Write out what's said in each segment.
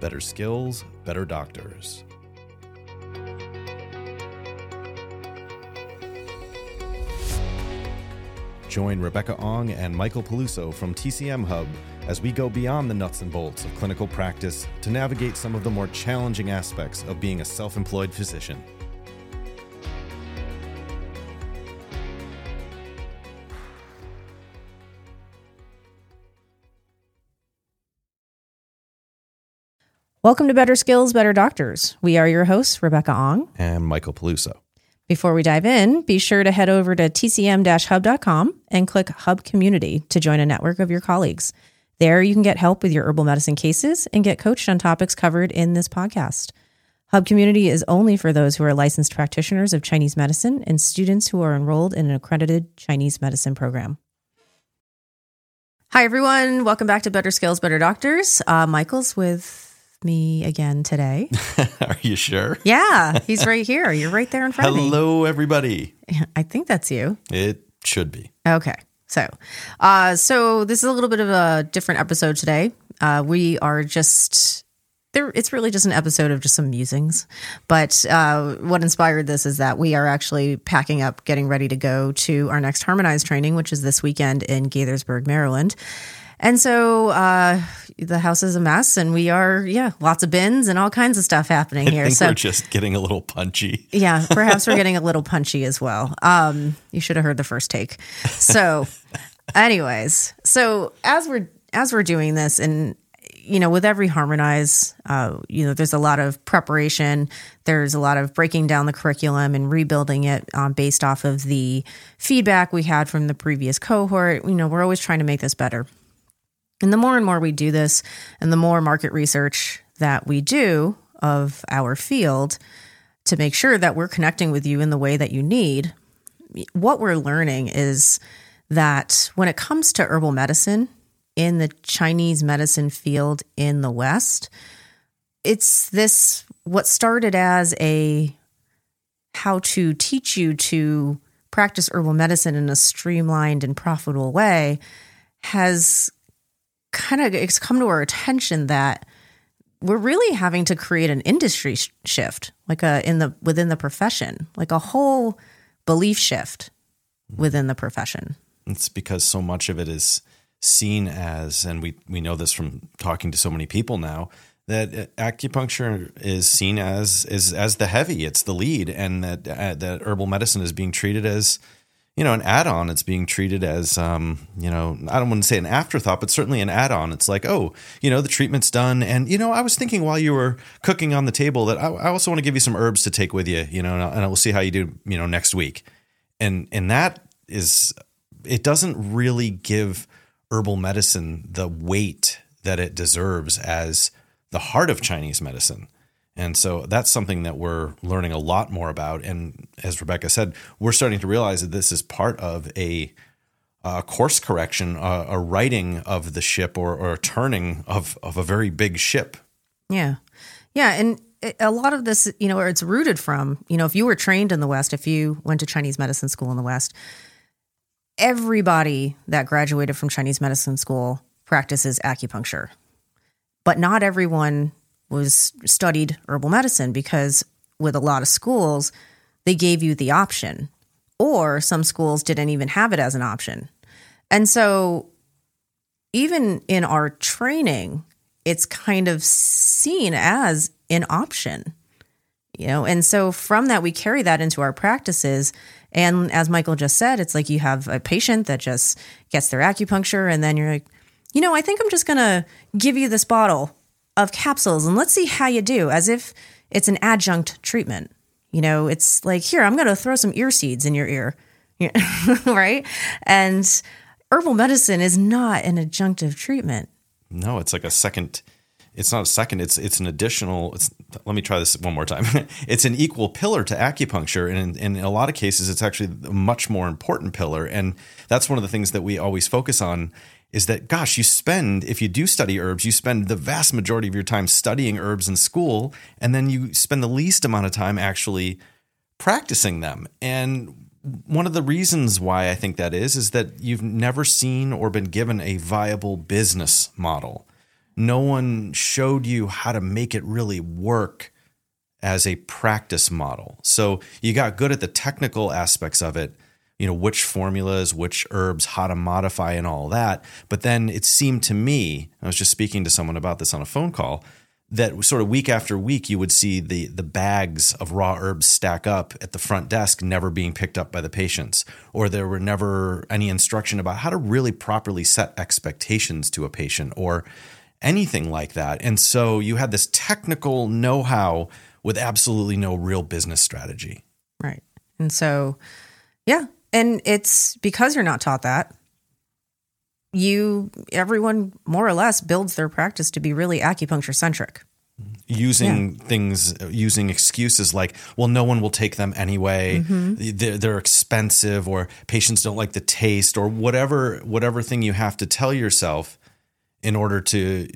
better skills, better doctors. Join Rebecca Ong and Michael Peluso from TCM Hub as we go beyond the nuts and bolts of clinical practice to navigate some of the more challenging aspects of being a self employed physician. Welcome to Better Skills, Better Doctors. We are your hosts, Rebecca Ong. And Michael Peluso. Before we dive in, be sure to head over to tcm hub.com and click Hub Community to join a network of your colleagues. There, you can get help with your herbal medicine cases and get coached on topics covered in this podcast. Hub Community is only for those who are licensed practitioners of Chinese medicine and students who are enrolled in an accredited Chinese medicine program. Hi, everyone. Welcome back to Better Skills, Better Doctors. Uh, Michael's with me again today. Are you sure? Yeah, he's right here. You're right there in front Hello, of me. Hello, everybody. I think that's you. It should be. Okay. So, uh, so this is a little bit of a different episode today. Uh, we are just there. It's really just an episode of just some musings. But uh, what inspired this is that we are actually packing up, getting ready to go to our next Harmonize training, which is this weekend in Gaithersburg, Maryland. And so uh, the house is a mess, and we are, yeah, lots of bins and all kinds of stuff happening here. I think so we're just getting a little punchy. Yeah, perhaps we're getting a little punchy as well. Um, you should have heard the first take. So, anyways, so as we're as we're doing this, and you know, with every harmonize, uh, you know, there's a lot of preparation. There's a lot of breaking down the curriculum and rebuilding it um, based off of the feedback we had from the previous cohort. You know, we're always trying to make this better. And the more and more we do this, and the more market research that we do of our field to make sure that we're connecting with you in the way that you need, what we're learning is that when it comes to herbal medicine in the Chinese medicine field in the West, it's this what started as a how to teach you to practice herbal medicine in a streamlined and profitable way has kind of it's come to our attention that we're really having to create an industry sh- shift like a in the within the profession like a whole belief shift within the profession. It's because so much of it is seen as and we we know this from talking to so many people now that acupuncture is seen as is as the heavy it's the lead and that uh, that herbal medicine is being treated as you know, an add-on. It's being treated as, um, you know, I don't want to say an afterthought, but certainly an add-on. It's like, oh, you know, the treatment's done, and you know, I was thinking while you were cooking on the table that I, I also want to give you some herbs to take with you, you know, and we'll see how you do, you know, next week. And and that is, it doesn't really give herbal medicine the weight that it deserves as the heart of Chinese medicine. And so that's something that we're learning a lot more about. And as Rebecca said, we're starting to realize that this is part of a, a course correction, a, a, of the ship or, or a turning of, of a very big ship. Yeah. Yeah. And a lot of this, you know, where it's rooted from, you know, if you were trained in the West, if you went to Chinese medicine school in the West, everybody that graduated from Chinese medicine school practices acupuncture. But not everyone was studied herbal medicine because with a lot of schools, they gave you the option, or some schools didn't even have it as an option. And so, even in our training, it's kind of seen as an option, you know. And so, from that, we carry that into our practices. And as Michael just said, it's like you have a patient that just gets their acupuncture, and then you're like, you know, I think I'm just going to give you this bottle of capsules and let's see how you do as if it's an adjunct treatment. You know, it's like, here, I'm going to throw some ear seeds in your ear, right? And herbal medicine is not an adjunctive treatment. No, it's like a second. It's not a second. It's it's an additional. It's let me try this one more time. it's an equal pillar to acupuncture, and in, in a lot of cases, it's actually a much more important pillar. And that's one of the things that we always focus on is that gosh you spend if you do study herbs you spend the vast majority of your time studying herbs in school and then you spend the least amount of time actually practicing them and one of the reasons why I think that is is that you've never seen or been given a viable business model no one showed you how to make it really work as a practice model. So you got good at the technical aspects of it, you know, which formulas, which herbs, how to modify, and all that. But then it seemed to me, I was just speaking to someone about this on a phone call, that sort of week after week you would see the the bags of raw herbs stack up at the front desk never being picked up by the patients or there were never any instruction about how to really properly set expectations to a patient or anything like that and so you had this technical know-how with absolutely no real business strategy Right. And so, yeah. And it's because you're not taught that, you, everyone more or less builds their practice to be really acupuncture centric. using things using excuses like well no one will take them anyway. Mm-hmm. They're, they're expensive or patients don't like the taste or whatever whatever thing you have to tell yourself in order to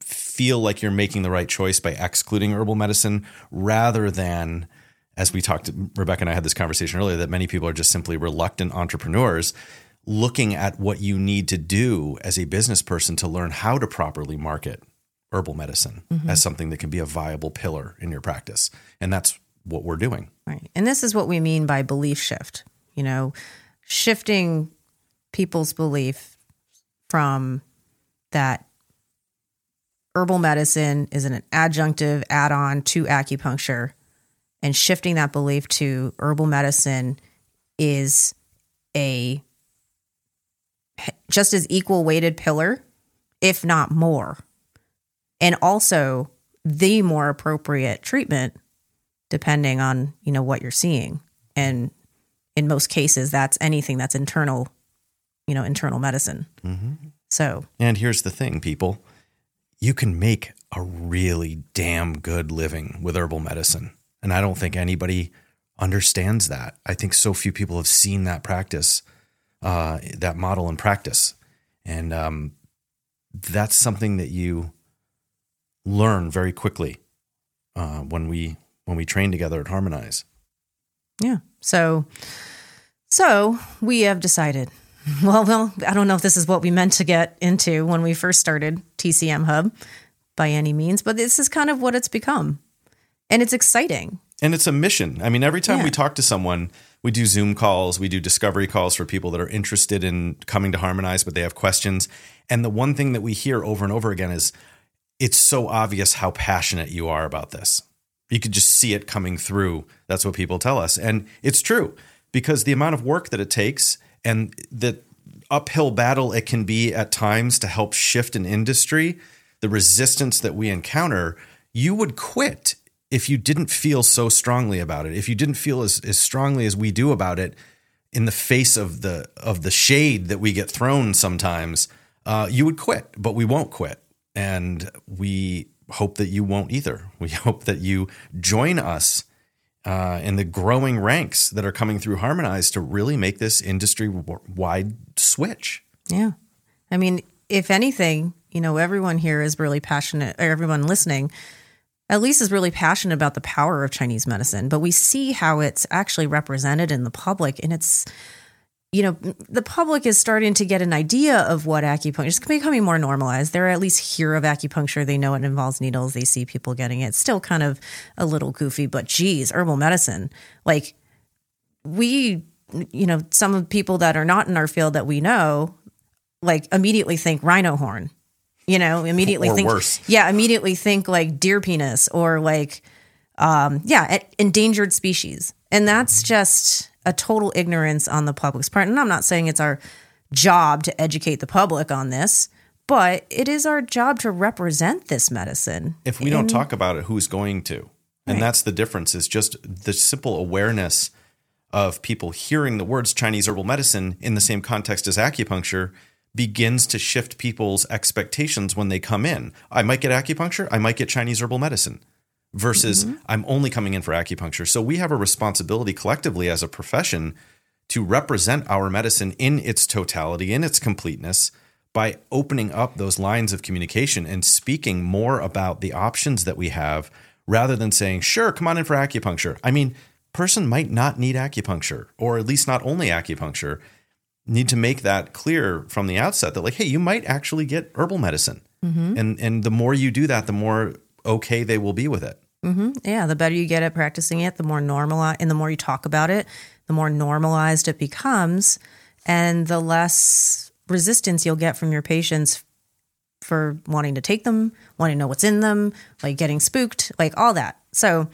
feel like you're making the right choice by excluding herbal medicine rather than as we talked Rebecca and I had this conversation earlier that many people are just simply reluctant entrepreneurs looking at what you need to do as a business person to learn how to properly market herbal medicine mm-hmm. as something that can be a viable pillar in your practice. And that's what we're doing. Right. And this is what we mean by belief shift, you know, shifting people's belief from that herbal medicine is an adjunctive add on to acupuncture and shifting that belief to herbal medicine is a just as equal weighted pillar, if not more. And also the more appropriate treatment depending on, you know, what you're seeing. And in most cases that's anything that's internal, you know, internal medicine. Mm-hmm. So, And here's the thing, people you can make a really damn good living with herbal medicine. And I don't think anybody understands that. I think so few people have seen that practice, uh, that model in practice. And um, that's something that you learn very quickly uh, when we when we train together at Harmonize. Yeah. So, so we have decided. Well, well, I don't know if this is what we meant to get into when we first started TCM Hub by any means, but this is kind of what it's become. And it's exciting. And it's a mission. I mean, every time Yeah. we talk to someone, we do Zoom calls, we do discovery calls for people that are interested in coming to Harmonize, but they have questions. And the one thing that we hear over and over again is it's so obvious how passionate you are about this. You could just see it coming through. That's what people tell us. And it's true because the amount of work that it takes and the uphill battle it can be at times to help shift an industry, the resistance that we encounter, you would quit if you didn't feel so strongly about it. If you didn't feel as, as strongly as we do about it in the face of the of the shade that we get thrown sometimes, uh, you would quit. But we won't quit. And we hope that you won't either. We hope that you join us uh, in the growing ranks that are coming through Harmonize to really make this industry wide switch. Yeah. I mean, if anything, you know, everyone here is really passionate, or everyone listening, at least is really passionate about the power of Chinese medicine. But we see how it's actually represented in the public, and it's, you know, the public is starting to get an idea of what acupuncture is becoming more normalized. They're at least hear of acupuncture. They know it involves needles. They see people getting it. It's still kind of a little goofy, but geez, herbal medicine, like we, you know, some of people that are not in our field that we know, like immediately think rhino horn, you know, immediately Or think, worse. yeah, immediately think like deer penis or like, um, yeah, endangered species. And that's just a total ignorance on the public's part. And I'm not saying it's our job to educate the public on this, but it is our job to represent this medicine. If we don't talk about it, who's going to? And that's the difference is just the simple awareness of people hearing the words Chinese herbal medicine in the same context as acupuncture begins to shift people's expectations when they come in. I might get acupuncture, I might get Chinese herbal medicine versus mm-hmm. I'm only coming in for acupuncture. So we have a responsibility collectively as a profession to represent our medicine in its totality, in its completeness, by opening up those lines of communication and speaking more about the options that we have rather than saying, sure, come on in for acupuncture. I mean, person might not need acupuncture, or at least not only acupuncture. Need to make that clear from the outset that, like, hey, you might actually get herbal medicine. Mm-hmm. and and the more you do that, the more okay they will be with it. Mm-hmm. Yeah, the better you get at practicing it, the more normal and the more you talk about it, the more normalized it becomes, and the less resistance you'll get from your patients for wanting to take them, wanting to know what's in them, like getting spooked, like all that. So,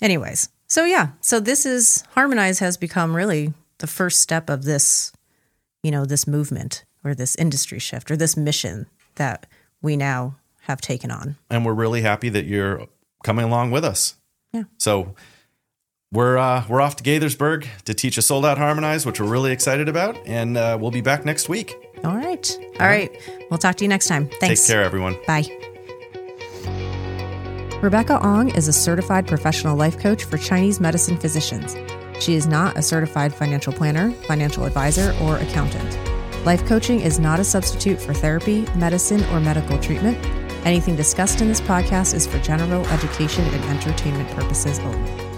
anyways, so yeah, so this is Harmonize has become really the first step of this, you know, this movement or this industry shift or this mission that we now have taken on. And we're really happy that you're coming along with us. Yeah. So we're uh, we're off to Gaithersburg to teach a sold out harmonize, which we're really excited about, and uh, we'll be back next week. All right. All right. We'll talk to you next time. Thanks. Take care, everyone. Bye. Rebecca Ong is a certified professional life coach for Chinese medicine physicians. She is not a certified financial planner, financial advisor, or accountant. Life coaching is not a substitute for therapy, medicine, or medical treatment. Anything discussed in this podcast is for general education and entertainment purposes only.